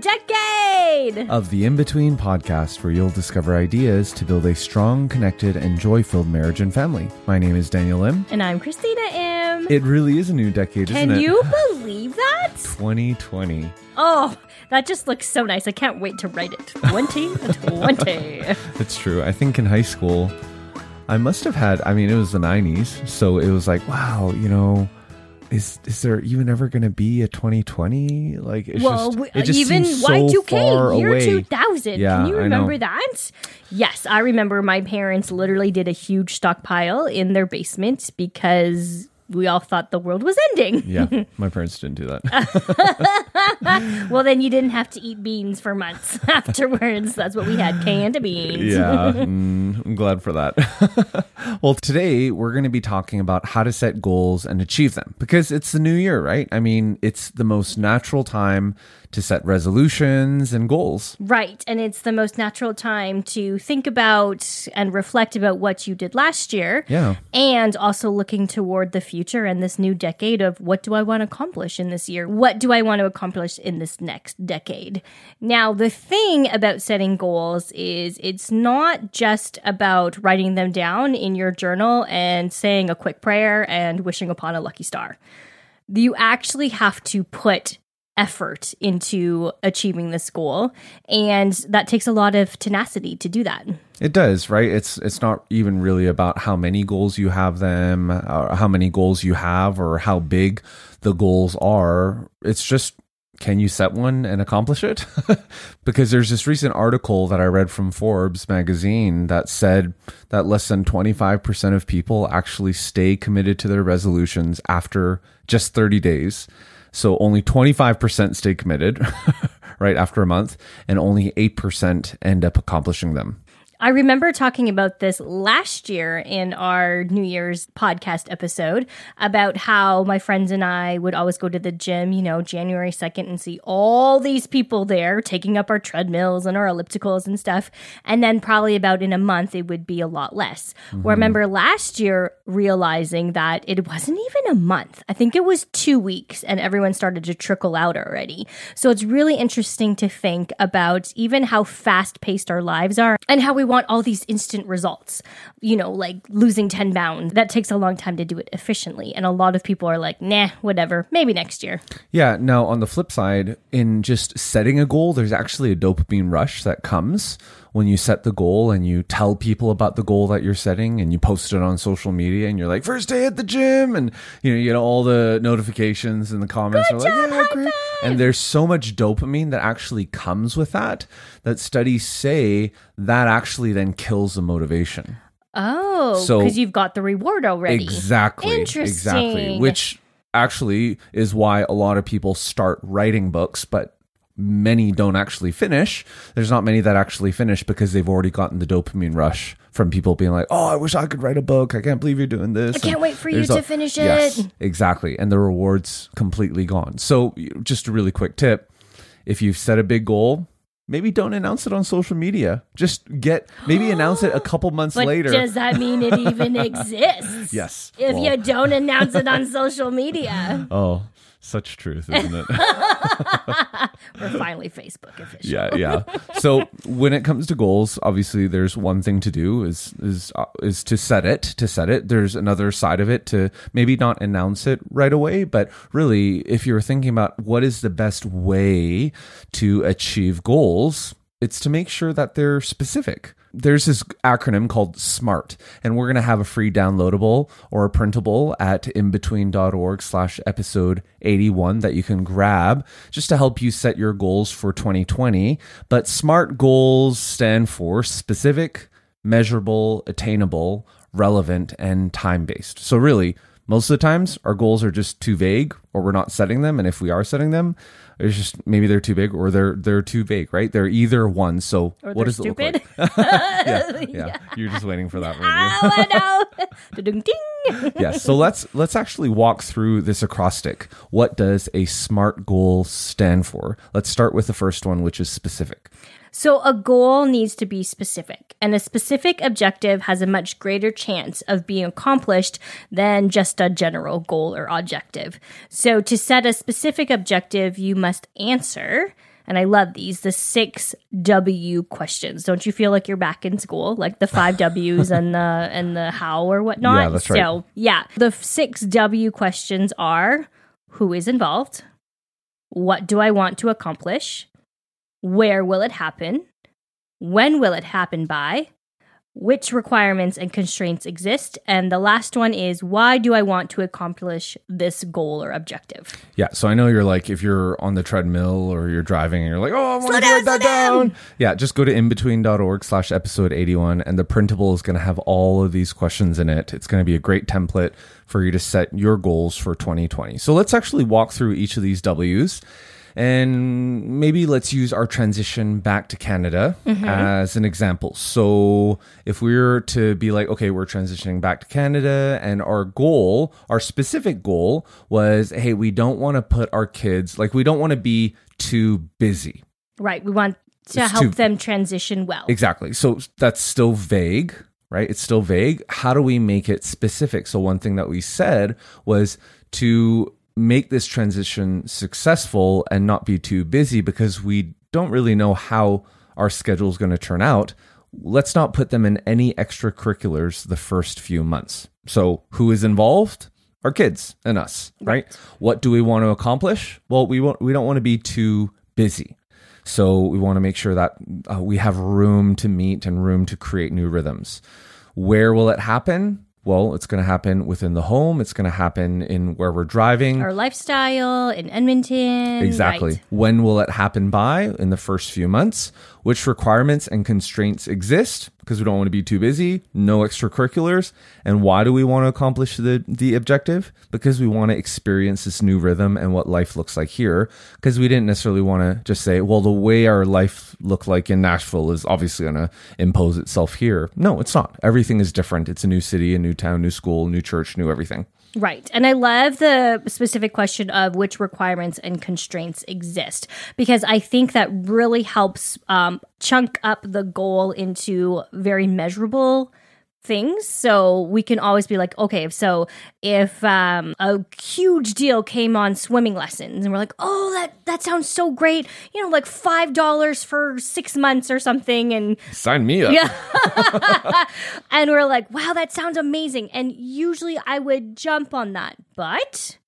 Decade! of the In Between podcast, where you'll discover ideas to build a strong, connected, and joy filled marriage and family. My name is Daniel Im. And I'm Christina Im. It really is a new decade, Can isn't it? you believe that? 2020. Oh, that just looks so nice. I can't wait to write it. 2020. It's true. I think in high school, I must have had, I mean, it was the 90s. So it was like, wow, you know. Is is there even ever going to be a 2020? Like, it's well, just, it just even seems so Y2K, far year away. 2000. Yeah, Can you remember that? Yes, I remember my parents literally did a huge stockpile in their basement because we all thought the world was ending. Yeah, my parents didn't do that. Well, then you didn't have to eat beans for months afterwards. That's what we had canned beans. Yeah, mm, I'm glad for that. well, today we're going to be talking about how to set goals and achieve them because it's the new year, right? I mean, it's the most natural time to set resolutions and goals. Right. And it's the most natural time to think about and reflect about what you did last year. Yeah. And also looking toward the future and this new decade of what do I want to accomplish in this year? What do I want to accomplish in this next decade? Now, the thing about setting goals is it's not just about writing them down in your journal and saying a quick prayer and wishing upon a lucky star you actually have to put effort into achieving this goal and that takes a lot of tenacity to do that It does, right? It's it's not even really about how many goals you have them, or how many goals you have, or how big the goals are. It's just can you set one and accomplish it? because there's this recent article that I read from Forbes magazine that said that less than 25% of people actually stay committed to their resolutions after just 30 days. So only 25% stay committed right after a month and only 8% end up accomplishing them. I remember talking about this last year in our New Year's podcast episode about how my friends and I would always go to the gym, you know, January 2nd and see all these people there taking up our treadmills and our ellipticals and stuff. And then probably about in a month, it would be a lot less. Mm-hmm. Well, I remember last year realizing that it wasn't even a month. I think it was two weeks and everyone started to trickle out already. So it's really interesting to think about even how fast paced our lives are and how we want all these instant results. You know, like losing 10 pounds. That takes a long time to do it efficiently. And a lot of people are like, nah, whatever, maybe next year. Yeah. Now, on the flip side, in just setting a goal, there's actually a dopamine rush that comes when you set the goal and you tell people about the goal that you're setting and you post it on social media and you're like, first day at the gym. And, you know, you get all the notifications and the comments are like, yeah, great. And there's so much dopamine that actually comes with that, that studies say that actually then kills the motivation. Oh, So- because you've got the reward already. Exactly. Interesting. Exactly. Which actually is why a lot of people start writing books, but many don't actually finish. There's not many that actually finish because they've already gotten the dopamine rush from people being like, "Oh, I wish I could write a book. I can't believe you're doing this." I can't And wait for you to finish Yes, it. exactly. And the rewards completely gone. So, just a really quick tip: if you've set a big goal. Maybe don't announce it on social media. Just get maybe announce it a couple months But later. does that mean it even exists? Yes. If Well- you don't announce it on social media, Oh, such truth, isn't it? we're finally Facebook official. yeah, yeah. So when it comes to goals, obviously there's one thing to do is is uh, is to set it, to set it. There's another side of it to maybe not announce it right away, but really if you're thinking about what is the best way to achieve goals, it's to make sure that they're specific. There's this acronym called SMART, and we're going to have a free downloadable or a printable at inbetween.org slash episode 81 that you can grab just to help you set your goals for 2020. But SMART goals stand for specific, measurable, attainable, relevant, and time based. So, really, Most of the times, our goals are just too vague, or we're not setting them. And if we are setting them, it's just maybe they're too big, or they're they're too vague, right? They're either one. So Or what it look stupid. like? yeah, yeah, You're just waiting for that. weren't you? I know. Ding, ding. yes. So let's let's actually walk through this acrostic. What does a SMART goal stand for? Let's start with the first one, which is specific. So, a goal needs to be specific, and a specific objective has a much greater chance of being accomplished than just a general goal or objective. So, to set a specific objective, you must answer, and I love these, the six W questions. Don't you feel like you're back in school, like the five W's and the and the how or whatnot? Yeah, that's right. So, yeah, the six W questions are: Who is involved? What do I want to accomplish? Where will it happen? When will it happen by? Which requirements and constraints exist? And the last one is why do I want to accomplish this goal or objective? Yeah. So I know you're like, if you're on the treadmill or you're driving and you're like, oh, I want to write that down. down. Yeah. Just go to inbetween.org slash episode 81 and the printable is going to have all of these questions in it. It's going to be a great template for you to set your goals for 2020. So let's actually walk through each of these W's. And maybe let's use our transition back to Canada mm-hmm. as an example. So, if we were to be like, okay, we're transitioning back to Canada, and our goal, our specific goal was, hey, we don't want to put our kids, like, we don't want to be too busy. Right. We want to It's help too- them transition well. Exactly. So that's still vague, right? It's still vague. How do we make it specific? So one thing that we said was to make this transition successful and not be too busy because we don't really know how our schedule is going to turn out. Let's not put them in any extracurriculars the first few months. So who is involved? Our kids and us, right? What do we want to accomplish? Well, we won't, we don't want to be too busy. So we want to make sure that uh, we have room to meet and room to create new rhythms. Where will it happen? Well, it's going to happen within the home. It's going to happen in where we're driving. Our lifestyle in Edmonton. Exactly. Right. When will it happen by? In the first few months. Which requirements and constraints exist? Because we don't want to be too busy, no extracurriculars. And why do we want to accomplish the, the objective? Because we want to experience this new rhythm and what life looks like here. Because we didn't necessarily want to just say, well, the way our life looked like in Nashville is obviously going to impose itself here. No, it's not. Everything is different. It's a new city, a new town, new school, new church, new everything. Right. And I love the specific question of which requirements and constraints exist because I think that really helps um, chunk up the goal into very measurable things so we can always be like okay so if um, a huge deal came on swimming lessons and we're like oh that that sounds so great you know like five dollars for six months or something and Sign me up. yeah. and we're like, wow, that sounds amazing. And usually I would jump on that. But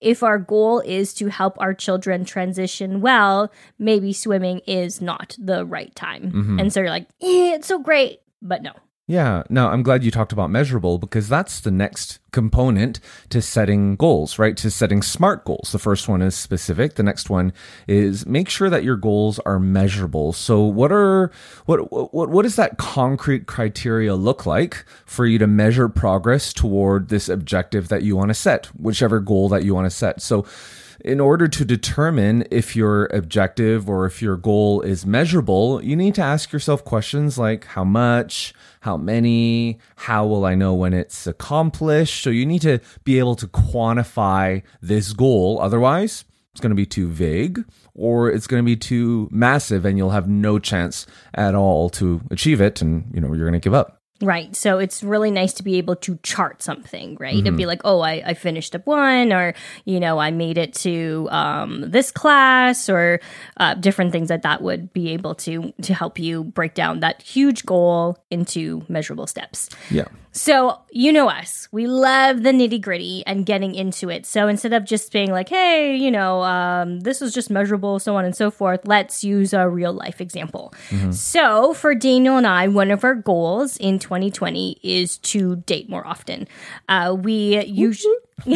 if our goal is to help our children transition well, maybe swimming is not the right time. And so you're like, eh, it's so great. But no. Yeah, no, I'm glad you talked about measurable because that's the next component to setting goals, right? To setting smart goals. The first one is specific. The next one is make sure that your goals are measurable. So what are what what what does that concrete criteria look like for you to measure progress toward this objective that you want to set, whichever goal that you want to set. So in order to determine if your objective or if your goal is measurable, you need to ask yourself questions like how much, how many, how will I know when it's accomplished? So you need to be able to quantify this goal. Otherwise, it's going to be too vague or it's going to be too massive and you'll have no chance at all to achieve it and you know you're going to give up. Right. So it's really nice to be able to chart something, right? And be like, oh, I, I finished up one, or, you know, I made it to um, this class, or uh, different things that that would be able to to help you break down that huge goal into measurable steps. Yeah. So, you know us. We love the nitty gritty and getting into it. So, instead of just being like, hey, you know, um, this is just measurable, so on and so forth, let's use a real life example. So, for Daniel and I, one of our goals in 2020 is to date more often. Uh, we usually.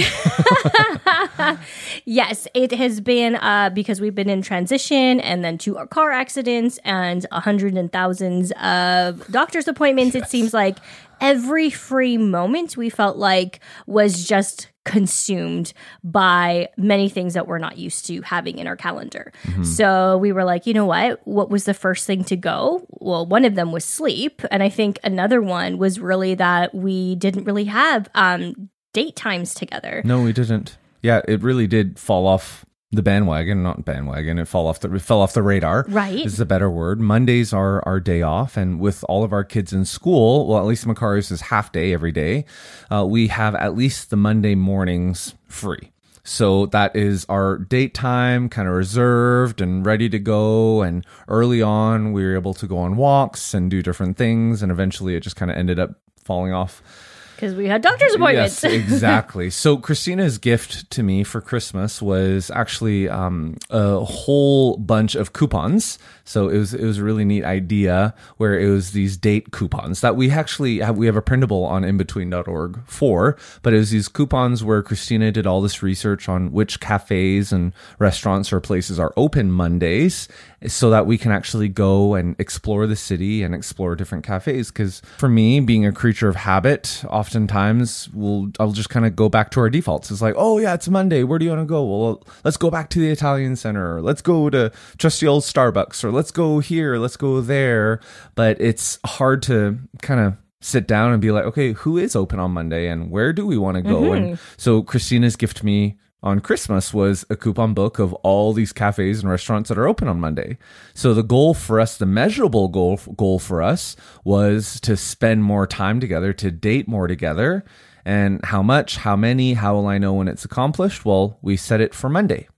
yes, it has been uh, because we've been in transition and then two car accidents and a hundred and thousands of doctor's appointments. Yes. It seems like every free moment we felt like was just consumed by many things that we're not used to having in our calendar. Mm-hmm. So we were like, you know what? What was the first thing to go? Well, one of them was sleep. And I think another one was really that we didn't really have um, date times together. No, we didn't. Yeah, it really did fall off the bandwagon, not bandwagon. It fell off the it fell off the radar. Right, is a better word. Mondays are our day off, and with all of our kids in school, well, at least Macarius is half day every day. Uh, we have at least the Monday mornings free. So that is our date time, kind of reserved and ready to go. And early on, we were able to go on walks and do different things. And eventually, it just kind of ended up falling off because we had doctor's appointments. Yes, exactly. so Christina's gift to me for Christmas was actually um, a whole bunch of coupons. So it was it was a really neat idea where it was these date coupons that we actually have we have a printable on inbetween.org for, but it was these coupons where Christina did all this research on which cafes and restaurants or places are open Mondays so that we can actually go and explore the city and explore different cafes because for me being a creature of habit oftentimes we'll I'll just kind of go back to our defaults. It's like, "Oh yeah, it's Monday. Where do you want to go?" Well, let's go back to the Italian Center. Or let's go to trusty old Starbucks or let's go here, let's go there. But it's hard to kind of sit down and be like, okay, who is open on Monday and where do we want to go? Mm-hmm. And so Christina's gift me on Christmas was a coupon book of all these cafes and restaurants that are open on Monday. So the goal for us, the measurable goal goal for us was to spend more time together, to date more together. And how much, how many, how will I know when it's accomplished? Well, we set it for Monday.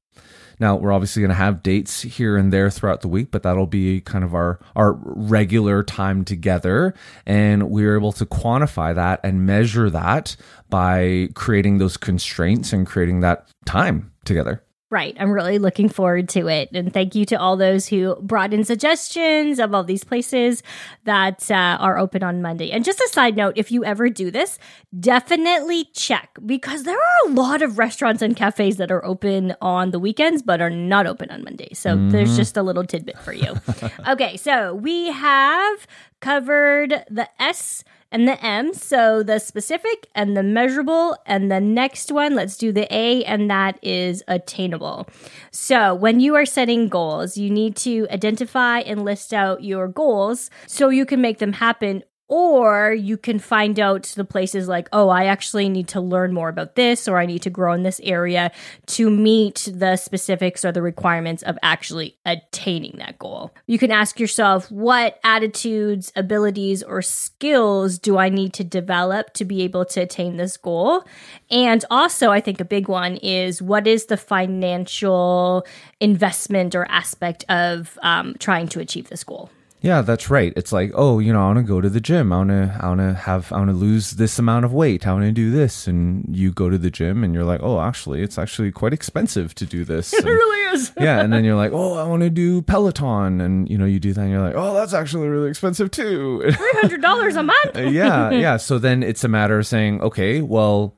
Now we're obviously going to have dates here and there throughout the week, but that'll be kind of our our regular time together, and we are able to quantify that and measure that by creating those constraints and creating that time together. Right. I'm really looking forward to it. And thank you to all those who brought in suggestions of all these places that uh, are open on Monday. And just a side note if you ever do this, definitely check because there are a lot of restaurants and cafes that are open on the weekends but are not open on Monday. So mm-hmm. there's just a little tidbit for you. okay. So we have covered the S and the M. So the specific and the measurable. And the next one, let's do the A, and that is attainable. So when you are setting goals, you need to identify and list out your goals so you can make them happen or you can find out the places like, oh, I actually need to learn more about this, or I need to grow in this area to meet the specifics or the requirements of actually attaining that goal. You can ask yourself, what attitudes, abilities, or skills do I need to develop to be able to attain this goal? And also, I think a big one is what is the financial investment or aspect of um, trying to achieve this goal? Yeah, that's right. It's like, oh, you know, I want to go to the gym. I want to, I want to have, I want to lose this amount of weight. I want to do this, and you go to the gym, and you're like, oh, actually, it's actually quite expensive to do this. It and, really is. yeah, and then you're like, oh, I want to do Peloton, and you know, you do that, and you're like, oh, that's actually really expensive too. Three hundred dollars a month. yeah, yeah. So then it's a matter of saying, okay, well,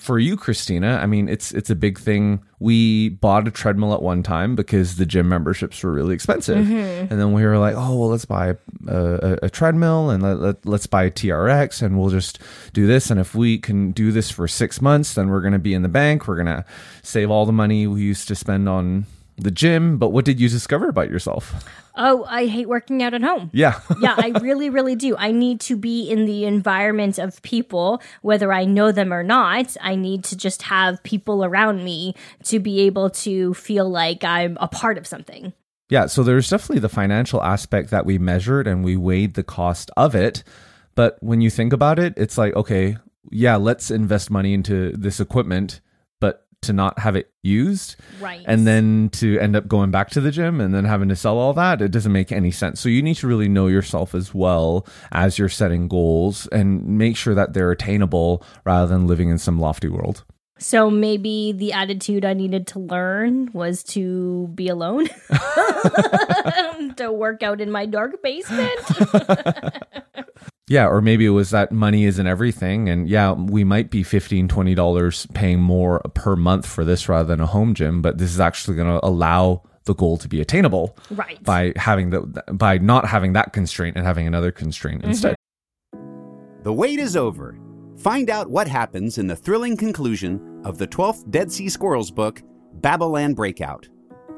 for you, Christina, I mean, it's it's a big thing. We bought a treadmill at one time because the gym memberships were really expensive, mm-hmm. and then we were like, oh well, let's buy a, a, a treadmill and let, let, let's buy a TRX, and we'll just do this. And if we can do this for six months, then we're going to be in the bank. We're going to save all the money we used to spend on the gym. But what did you discover about yourself? Oh, I hate working out at home. Yeah. yeah, I really, really do. I need to be in the environment of people, whether I know them or not. I need to just have people around me to be able to feel like I'm a part of something. Yeah, so there's definitely the financial aspect that we measured and we weighed the cost of it. But when you think about it, it's like, okay, yeah, let's invest money into this equipment to not have it used right. and then to end up going back to the gym and then having to sell all that it doesn't make any sense. So you need to really know yourself as well as you're setting goals and make sure that they're attainable rather than living in some lofty world. So maybe the attitude I needed to learn was to be alone, to work out in my dark basement. Yeah, or maybe it was that money isn't everything. And yeah, we might be $15, $20 paying more per month for this rather than a home gym, but this is actually going to allow the goal to be attainable Right. by having the by not having that constraint and having another constraint mm-hmm. instead. The wait is over. Find out what happens in the thrilling conclusion of the 12th Dead Sea Squirrels book, Babylon Breakout.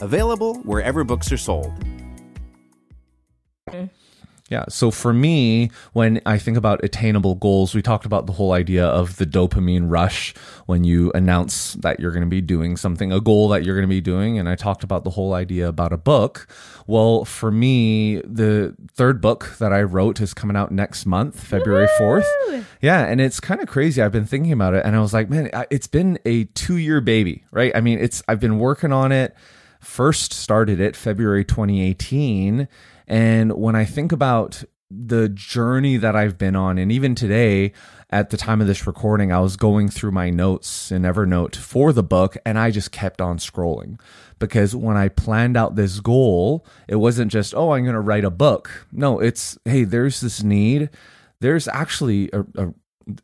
available wherever books are sold. Mm. Yeah. So for me, when I think about attainable goals, we talked about the whole idea of the dopamine rush when you announce that you're going to be doing something, a goal that you're going to be doing. And I talked about the whole idea about a book. Well, for me, the third book that I wrote is coming out next month, February 4th. Yeah. And it's kind of crazy. I've been thinking about it and I was like, man, it's been a two year baby, right? I mean, it's, I've been working on it first started it February 2018. And when I think about the journey that I've been on, and even today, at the time of this recording, I was going through my notes in Evernote for the book, and I just kept on scrolling. Because when I planned out this goal, it wasn't just, oh, I'm going to write a book. No, it's, hey, there's this need. There's actually a, a,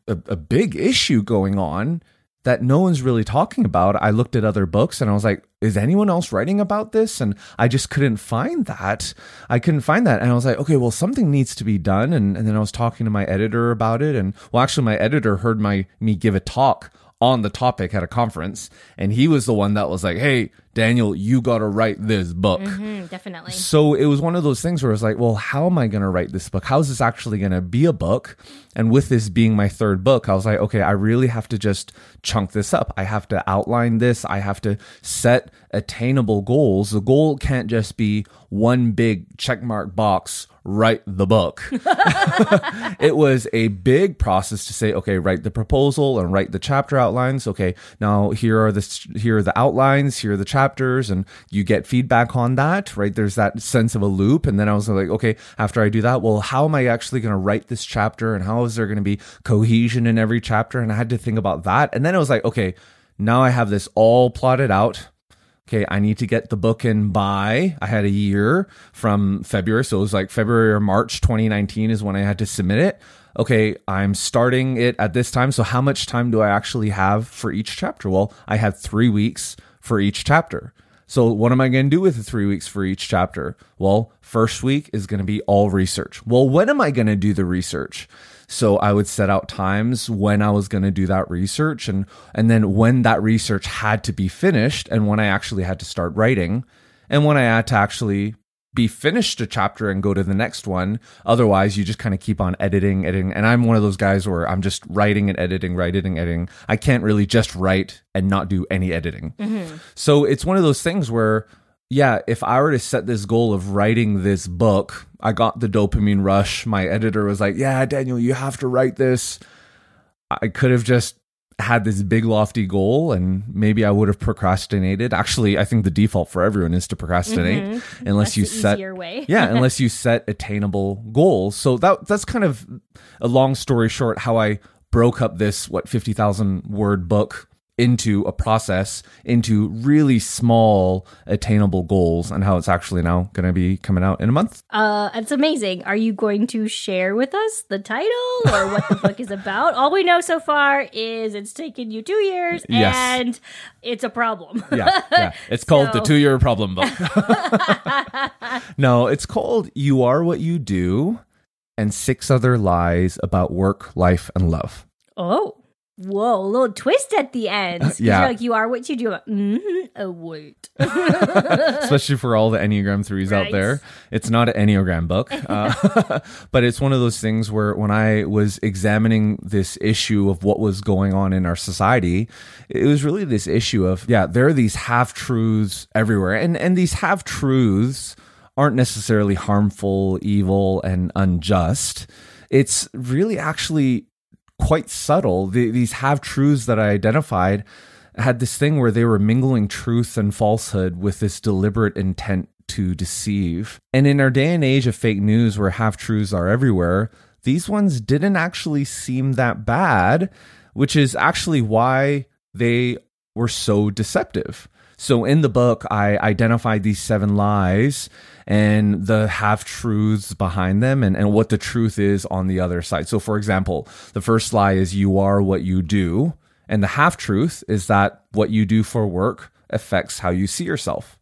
a, big issue going on that no one's really talking about. I looked at other books and I was like, is anyone else writing about this? And I just couldn't find that. I couldn't find that. And I was like, okay, well, something needs to be done. And, and then I was talking to my editor about it. And well, actually, my editor heard my me give a talk on the topic at a conference. And he was the one that was like, hey, Daniel, you got to write this book. Mm, definitely. So it was one of those things where I was like, well, how am I going to write this book? How is this actually going to be a book? And with this being my third book, I was like, okay, I really have to just chunk this up. I have to outline this. I have to set attainable goals. The goal can't just be one big checkmark box, write the book. it was a big process to say, okay, write the proposal and write the chapter outlines. Okay, now here are the here are the outlines, here are the chapters, and you get feedback on that, right? There's that sense of a loop. And then I was like, okay, after I do that, well, how am I actually going to write this chapter, and how is there going to be cohesion in every chapter? And I had to think about that. And then I was like, okay, now I have this all plotted out okay, I need to get the book in by, I had a year from February. So it was like February or March 2019 is when I had to submit it. Okay, I'm starting it at this time. So how much time do I actually have for each chapter? Well, I had three weeks for each chapter. So what am I going to do with the three weeks for each chapter? Well, first week is going to be all research. Well, when am I going to do the research? So I would set out times when I was going to do that research and and then when that research had to be finished and when I actually had to start writing and when I had to actually be finished a chapter and go to the next one. Otherwise, you just kind of keep on editing, editing. And I'm one of those guys where I'm just writing and editing, writing, and editing. I can't really just write and not do any editing. Mm-hmm. So it's one of those things where yeah, if I were to set this goal of writing this book, I got the dopamine rush. My editor was like, Yeah, Daniel, you have to write this. I could have just had this big lofty goal and maybe I would have procrastinated. Actually, I think the default for everyone is to procrastinate unless Mm-hmm. That's you set easier way. yeah, unless you set attainable goals. So that that's kind of a long story short how I broke up this what 50,000 word book into a process into really small attainable goals and how it's actually now going to be coming out in a month. Uh, it's amazing. Are you going to share with us the title or what the book is about? All we know so far is it's taken you two years Yes. and it's a problem. Yeah, yeah. It's called the 2-year problem book. no, it's called You Are What You Do and Six Other Lies About Work, Life and Love. oh. Whoa, a little twist at the end. 'Cause yeah. Like, you are what you do. Mm-hmm. Oh, wait. especially for all the Enneagram threes out there. It's not an Enneagram book, uh, but it's one of those things where when I was examining this issue of what was going on in our society, it was really this issue of, yeah, there are these half truths everywhere. And, and these half truths aren't necessarily harmful, evil, and unjust. it's really actually quite subtle. The, these have truths that I identified had this thing where they were mingling truth and falsehood with this deliberate intent to deceive. And in our day and age of fake news where half truths are everywhere, these ones didn't actually seem that bad, which is actually why they were so deceptive. So in the book, I identified these seven lies and the half truths behind them and, and what the truth is on the other side. So, for example, the first lie is you are what you do. And the half truth is that what you do for work affects how you see yourself.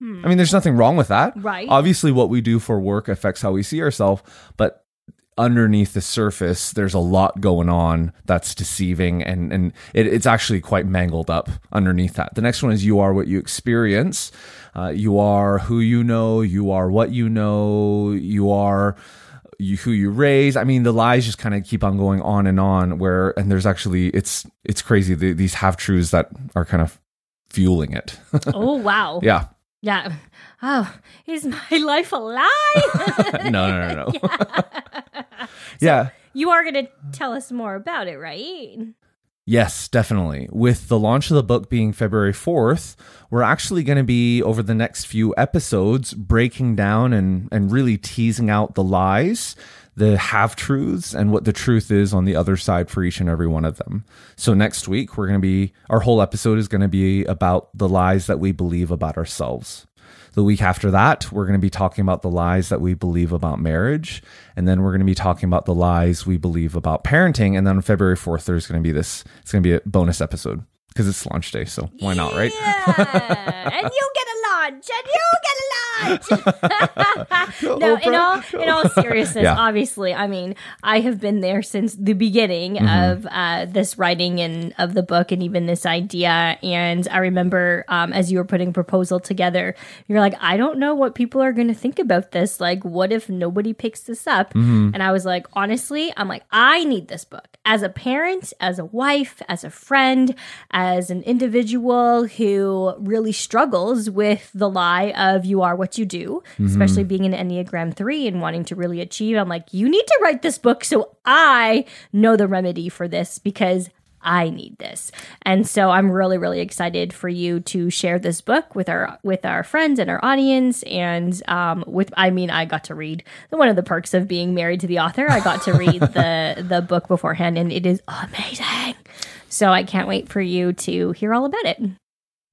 Hmm. I mean, there's nothing wrong with that. Right. Obviously, what we do for work affects how we see ourselves, but underneath the surface, there's a lot going on that's deceiving and, and it, it's actually quite mangled up underneath that. The next one is you are what you experience. Uh, you are who you know. You are what you know. You are you, who you raise. I mean, the lies just kind of keep on going on and on. Where and there's actually it's it's crazy. The, these half truths that are kind of fueling it. Oh, wow. yeah. Yeah. Oh, is my life a lie? No, no, no, no. yeah. you are going to tell us more about it, right? Yes, definitely. With the launch of the book being February 4th, we're actually going to be, over the next few episodes, breaking down and, and really teasing out the lies, the half truths, and what the truth is on the other side for each and every one of them. So, next week, we're going to be, our whole episode is going to be about the lies that we believe about ourselves. The week after that, we're going to be talking about the lies that we believe about marriage. And then we're going to be talking about the lies we believe about parenting. And then on February 4th, there's going to be this, it's going to be a bonus episode because it's launch day. So why not, right? Yeah. and you get a lunch, and you get a lunch. no, in all in all seriousness, Yeah. obviously, I mean, I have been there since the beginning Mm-hmm. of uh, this writing and of the book, and even this idea. And I remember um, as you were putting proposal together, you're like, I don't know what people are going to think about this. Like, what if nobody picks this up? Mm-hmm. And I was like, honestly, I'm like, I need this book as a parent, as a wife, as a friend, as an individual who really struggles with the lie of you are what you do, especially being an Enneagram 3 and wanting to really achieve. I'm like, you need to write this book so I know the remedy for this because I need this. And so I'm really really excited for you to share this book with our with our friends and our audience and um with I mean I got to read one of the perks of being married to the author. I got to read the the book beforehand and it is amazing. So I can't wait for you to hear all about it.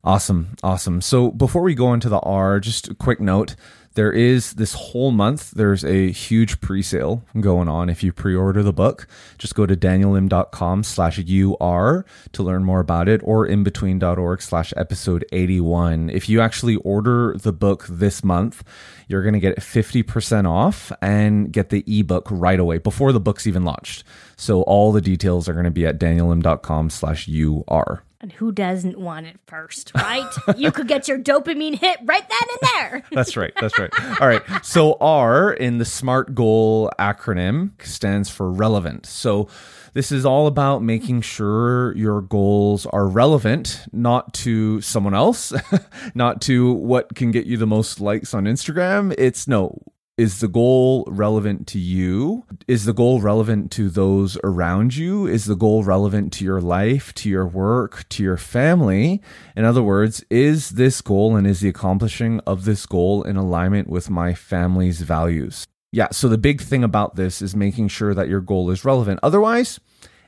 Awesome. Awesome. So before we go into the R, just a quick note. There is this whole month, there's a huge pre-sale going on. If you pre-order the book, just go to danielim.com slash UR to learn more about it or inbetween.org slash episode 81. If you actually order the book this month, you're going to get 50% off and get the ebook right away before the book's even launched. So all the details are going to be at danielim.com slash UR. And who doesn't want it first, right? you could get your dopamine hit right then and there. That's right. That's right. All right. So R in the SMART goal acronym stands for relevant. So this is all about making sure your goals are relevant, not to someone else, not to what can get you the most likes on Instagram. It's no, is the goal relevant to you? Is the goal relevant to those around you? Is the goal relevant to your life, to your work, to your family? In other words, is this goal and is the accomplishing of this goal in alignment with my family's values? Yeah, so the big thing about this is making sure that your goal is relevant. Otherwise,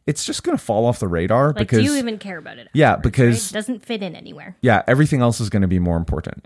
it's just going to fall off the radar Like, because do you even care about it? Yeah, because- right? it doesn't fit in anywhere. yeah, everything else is going to be more important.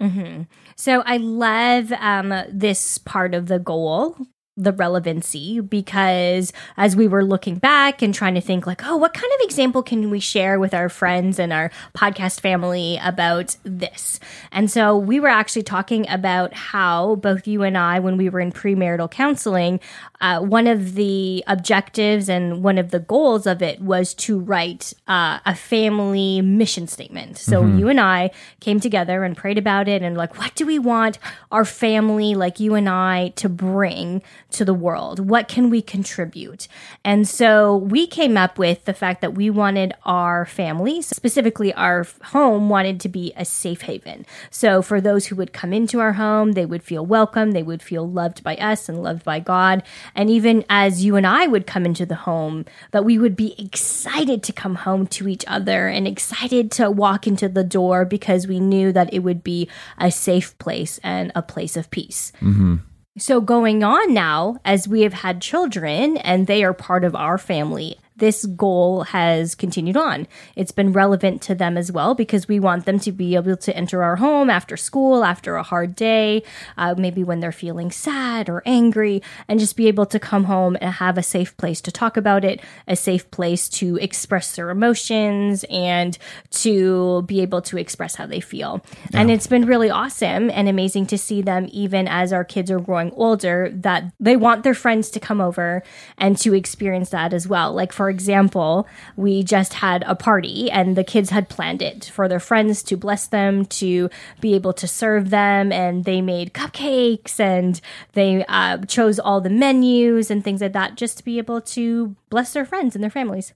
So I love um, this part of the goal, the relevancy, because as we were looking back and trying to think, like, oh, what kind of example can we share with our friends and our podcast family about this? And so we were actually talking about how both you and I, when we were in premarital counseling, uh, one of the objectives and one of the goals of it was to write uh, a family mission statement. So you and I came together and prayed about it and like, what do we want our family, like you and I, to bring to the world? What can we contribute? And so we came up with the fact that we wanted our families, specifically our home, wanted to be a safe haven. So for those who would come into our home, they would feel welcome, they would feel loved by us and loved by God. And even as you and I would come into the home, that we would be excited to come home to each other and excited to walk into the door because we knew that it would be a safe place and a place of peace. Mm-hmm. So, going on now, as we have had children and they are part of our family, this goal has continued on. It's been relevant to them as well because we want them to be able to enter our home after school, after a hard day, uh, maybe when they're feeling sad or angry, and just be able to come home and have a safe place to talk about it, a safe place to express their emotions, and to be able to express how they feel. Yeah. And it's been really awesome and amazing to see them, even as our kids are growing older, that they want their friends to come over and to experience that as well. Like, for for example, we just had a party and the kids had planned it for their friends to bless them, to be able to serve them. And they made cupcakes and they uh, chose all the menus and things like that just to be able to bless their friends and their families.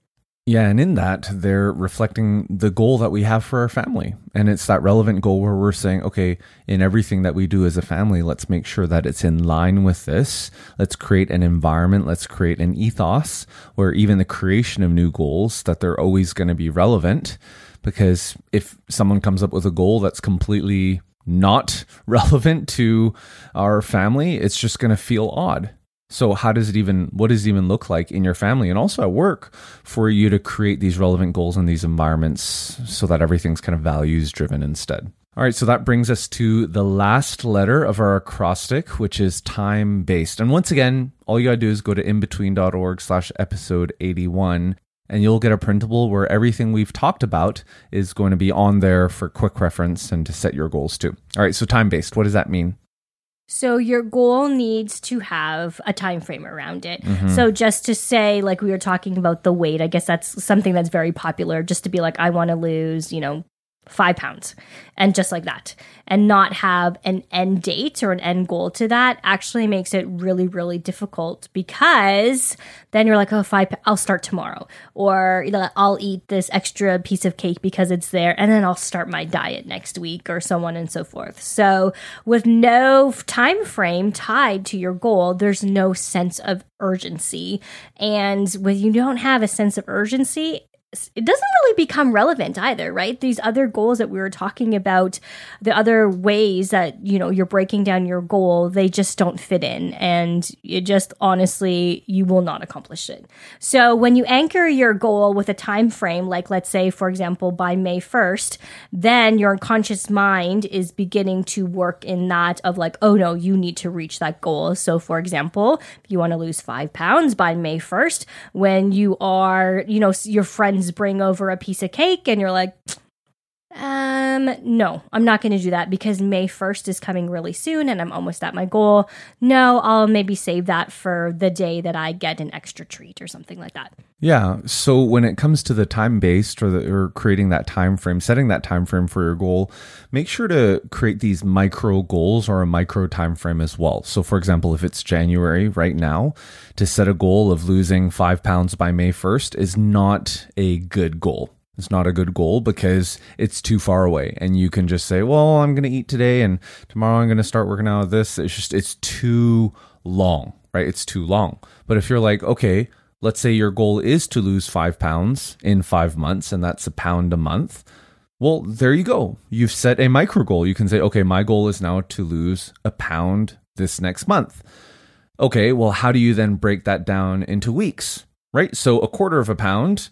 Yeah, and in that, they're reflecting the goal that we have for our family. And it's that relevant goal where we're saying, okay, in everything that we do as a family, let's make sure that it's in line with this. Let's create an environment, let's create an ethos where even the creation of new goals, that they're always going to be relevant. Because if someone comes up with a goal that's completely not relevant to our family, it's just going to feel odd. So how does it even what does it even look like in your family and also at work for you to create these relevant goals in these environments so that everything's kind of values driven instead? All right, so that brings us to the last letter of our acrostic, which is time based. And once again, all you gotta do is go to inbetween.org slash episode 81 and you'll get a printable where everything we've talked about is going to be on there for quick reference and to set your goals to. All right, so time based, what does that mean? So your goal needs to have a time frame around it. Mm-hmm. So just to say like we were talking about the weight, I guess that's something that's very popular just to be like I want to lose, you know, five pounds and just like that. And not have an end date or an end goal to that actually makes it really really difficult because then you're like oh five i'll start tomorrow. Or i'll eat this extra piece of cake because it's there and then i'll start my diet next week or so on and so forth. So with no time frame tied to your goal there's no sense of urgency. And when you don't have a sense of urgency it doesn't really become relevant either, right? These other goals that we were talking about, the other ways that, you know, you're breaking down your goal, they just don't fit in and it just honestly you will not accomplish it. So when you anchor your goal with a time frame like let's say for example by May 1st, then your unconscious mind is beginning to work in that of like, oh no, you need to reach that goal. So for example, if you want to lose 5 pounds by May 1st, when you are, you know, your friends bring over a piece of cake and you're like, um, no, I'm not going to do that because May 1st is coming really soon and I'm almost at my goal. No, I'll maybe save that for the day that I get an extra treat or something like that. Yeah. So when it comes to the time based or, or creating that time frame, setting that time frame for your goal, make sure to create these micro goals or a micro time frame as well. So for example, if it's January right now, to set a goal of losing five pounds by May 1st is not a good goal it's not a good goal because it's too far away. And you can just say, well, I'm going to eat today and tomorrow I'm going to start working out with this. It's just, it's too long, right? It's too long. But if you're like, okay, let's say your goal is to lose five pounds in five months and that's a pound a month. Well, there you go. You've set a micro goal. You can say, okay, my goal is now to lose a pound this next month. Okay, well, how do you then break that down into weeks, right? So a quarter of a pound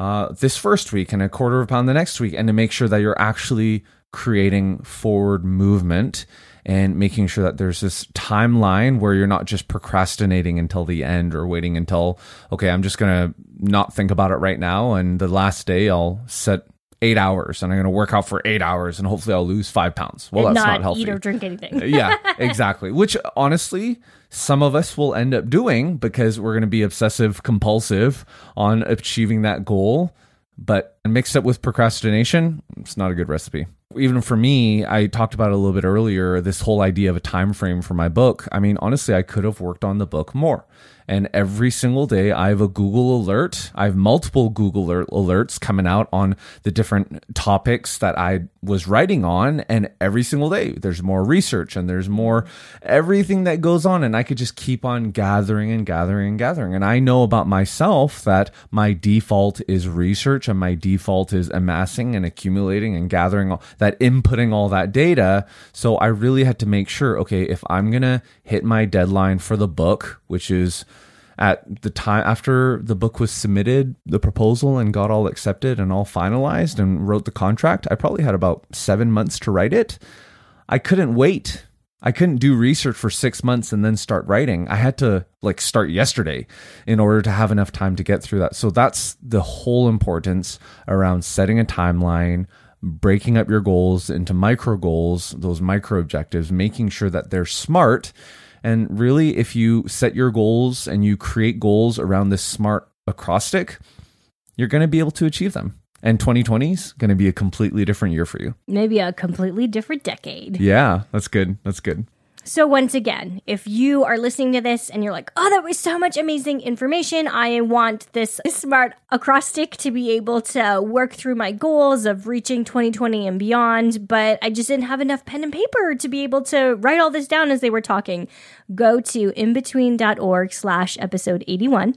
uh, this first week and a quarter of a pound the next week, and to make sure that you're actually creating forward movement and making sure that there's this timeline where you're not just procrastinating until the end or waiting until, okay, I'm just going to not think about it right now. And the last day, I'll set eight hours and I'm going to work out for eight hours and hopefully I'll lose five pounds. Well, and that's not, not healthy. Eat or drink anything. yeah, exactly. Which honestly, some of us will end up doing because we're going to be obsessive compulsive on achieving that goal. But mixed up with procrastination, it's not a good recipe. even for me, I talked about it a little bit earlier, this whole idea of a time frame for my book. I mean, honestly, I could have worked on the book more. And every single day, I have a Google alert. I have multiple Google alerts coming out on the different topics that I was writing on. And every single day, there's more research and there's more everything that goes on. And I could just keep on gathering and gathering and gathering. And I know about myself that my default is research and my default is amassing and accumulating and gathering all that, inputting all that data. So I really had to make sure okay, if I'm going to hit my deadline for the book, which is at the time after the book was submitted, the proposal and got all accepted and all finalized and wrote the contract, I probably had about seven months to write it. I couldn't wait. I couldn't do research for six months and then start writing. I had to like start yesterday in order to have enough time to get through that. So that's the whole importance around setting a timeline, breaking up your goals into micro goals, those micro objectives, making sure that they're smart and really, if you set your goals and you create goals around this smart acrostic, you're going to be able to achieve them. And 2020 is going to be a completely different year for you. Maybe a completely different decade. Yeah, that's good. That's good. So, once again, if you are listening to this and you're like, oh, that was so much amazing information, I want this smart acrostic to be able to work through my goals of reaching 2020 and beyond, but I just didn't have enough pen and paper to be able to write all this down as they were talking, go to inbetween.org slash episode 81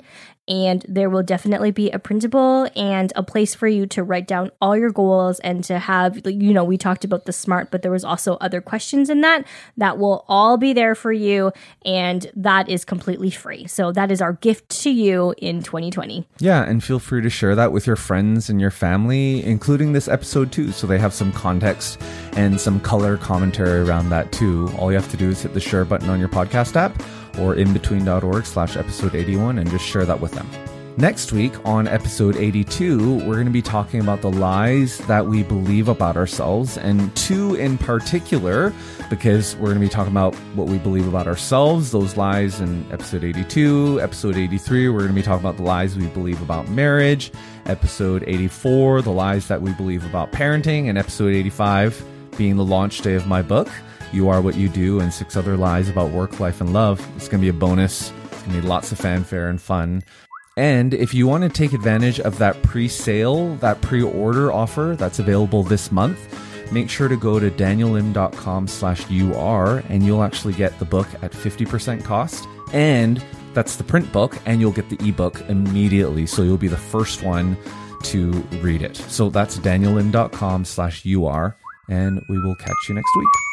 and there will definitely be a printable and a place for you to write down all your goals and to have you know we talked about the smart but there was also other questions in that that will all be there for you. And that is completely free. So that is our gift to you in 2020 yeah and feel free to share that with your friends and your family including this episode too so they have some context and some color commentary around that too. All you have to do is hit the share button on your podcast app or inbetween.org slash episode 81 and just share that with them. Next week on episode 82, we're going to be talking about the lies that we believe about ourselves, and two in particular, because we're going to be talking about what we believe about ourselves, those lies in episode 82. Episode 83, we're going to be talking about the lies we believe about marriage. Episode 84, the lies that we believe about parenting. And episode 85, being the launch day of my book. You Are What You Do, and six other lies about work, life, and love. It's going to be a bonus. It's going to be lots of fanfare and fun. And if you want to take advantage of that pre sale, that pre order offer that's available this month, make sure to go to danielim.com slash UR and you'll actually get the book at 50% cost. And that's the print book, and you'll get the ebook immediately. So you'll be the first one to read it. So that's danielim.com slash UR, and we will catch you next week.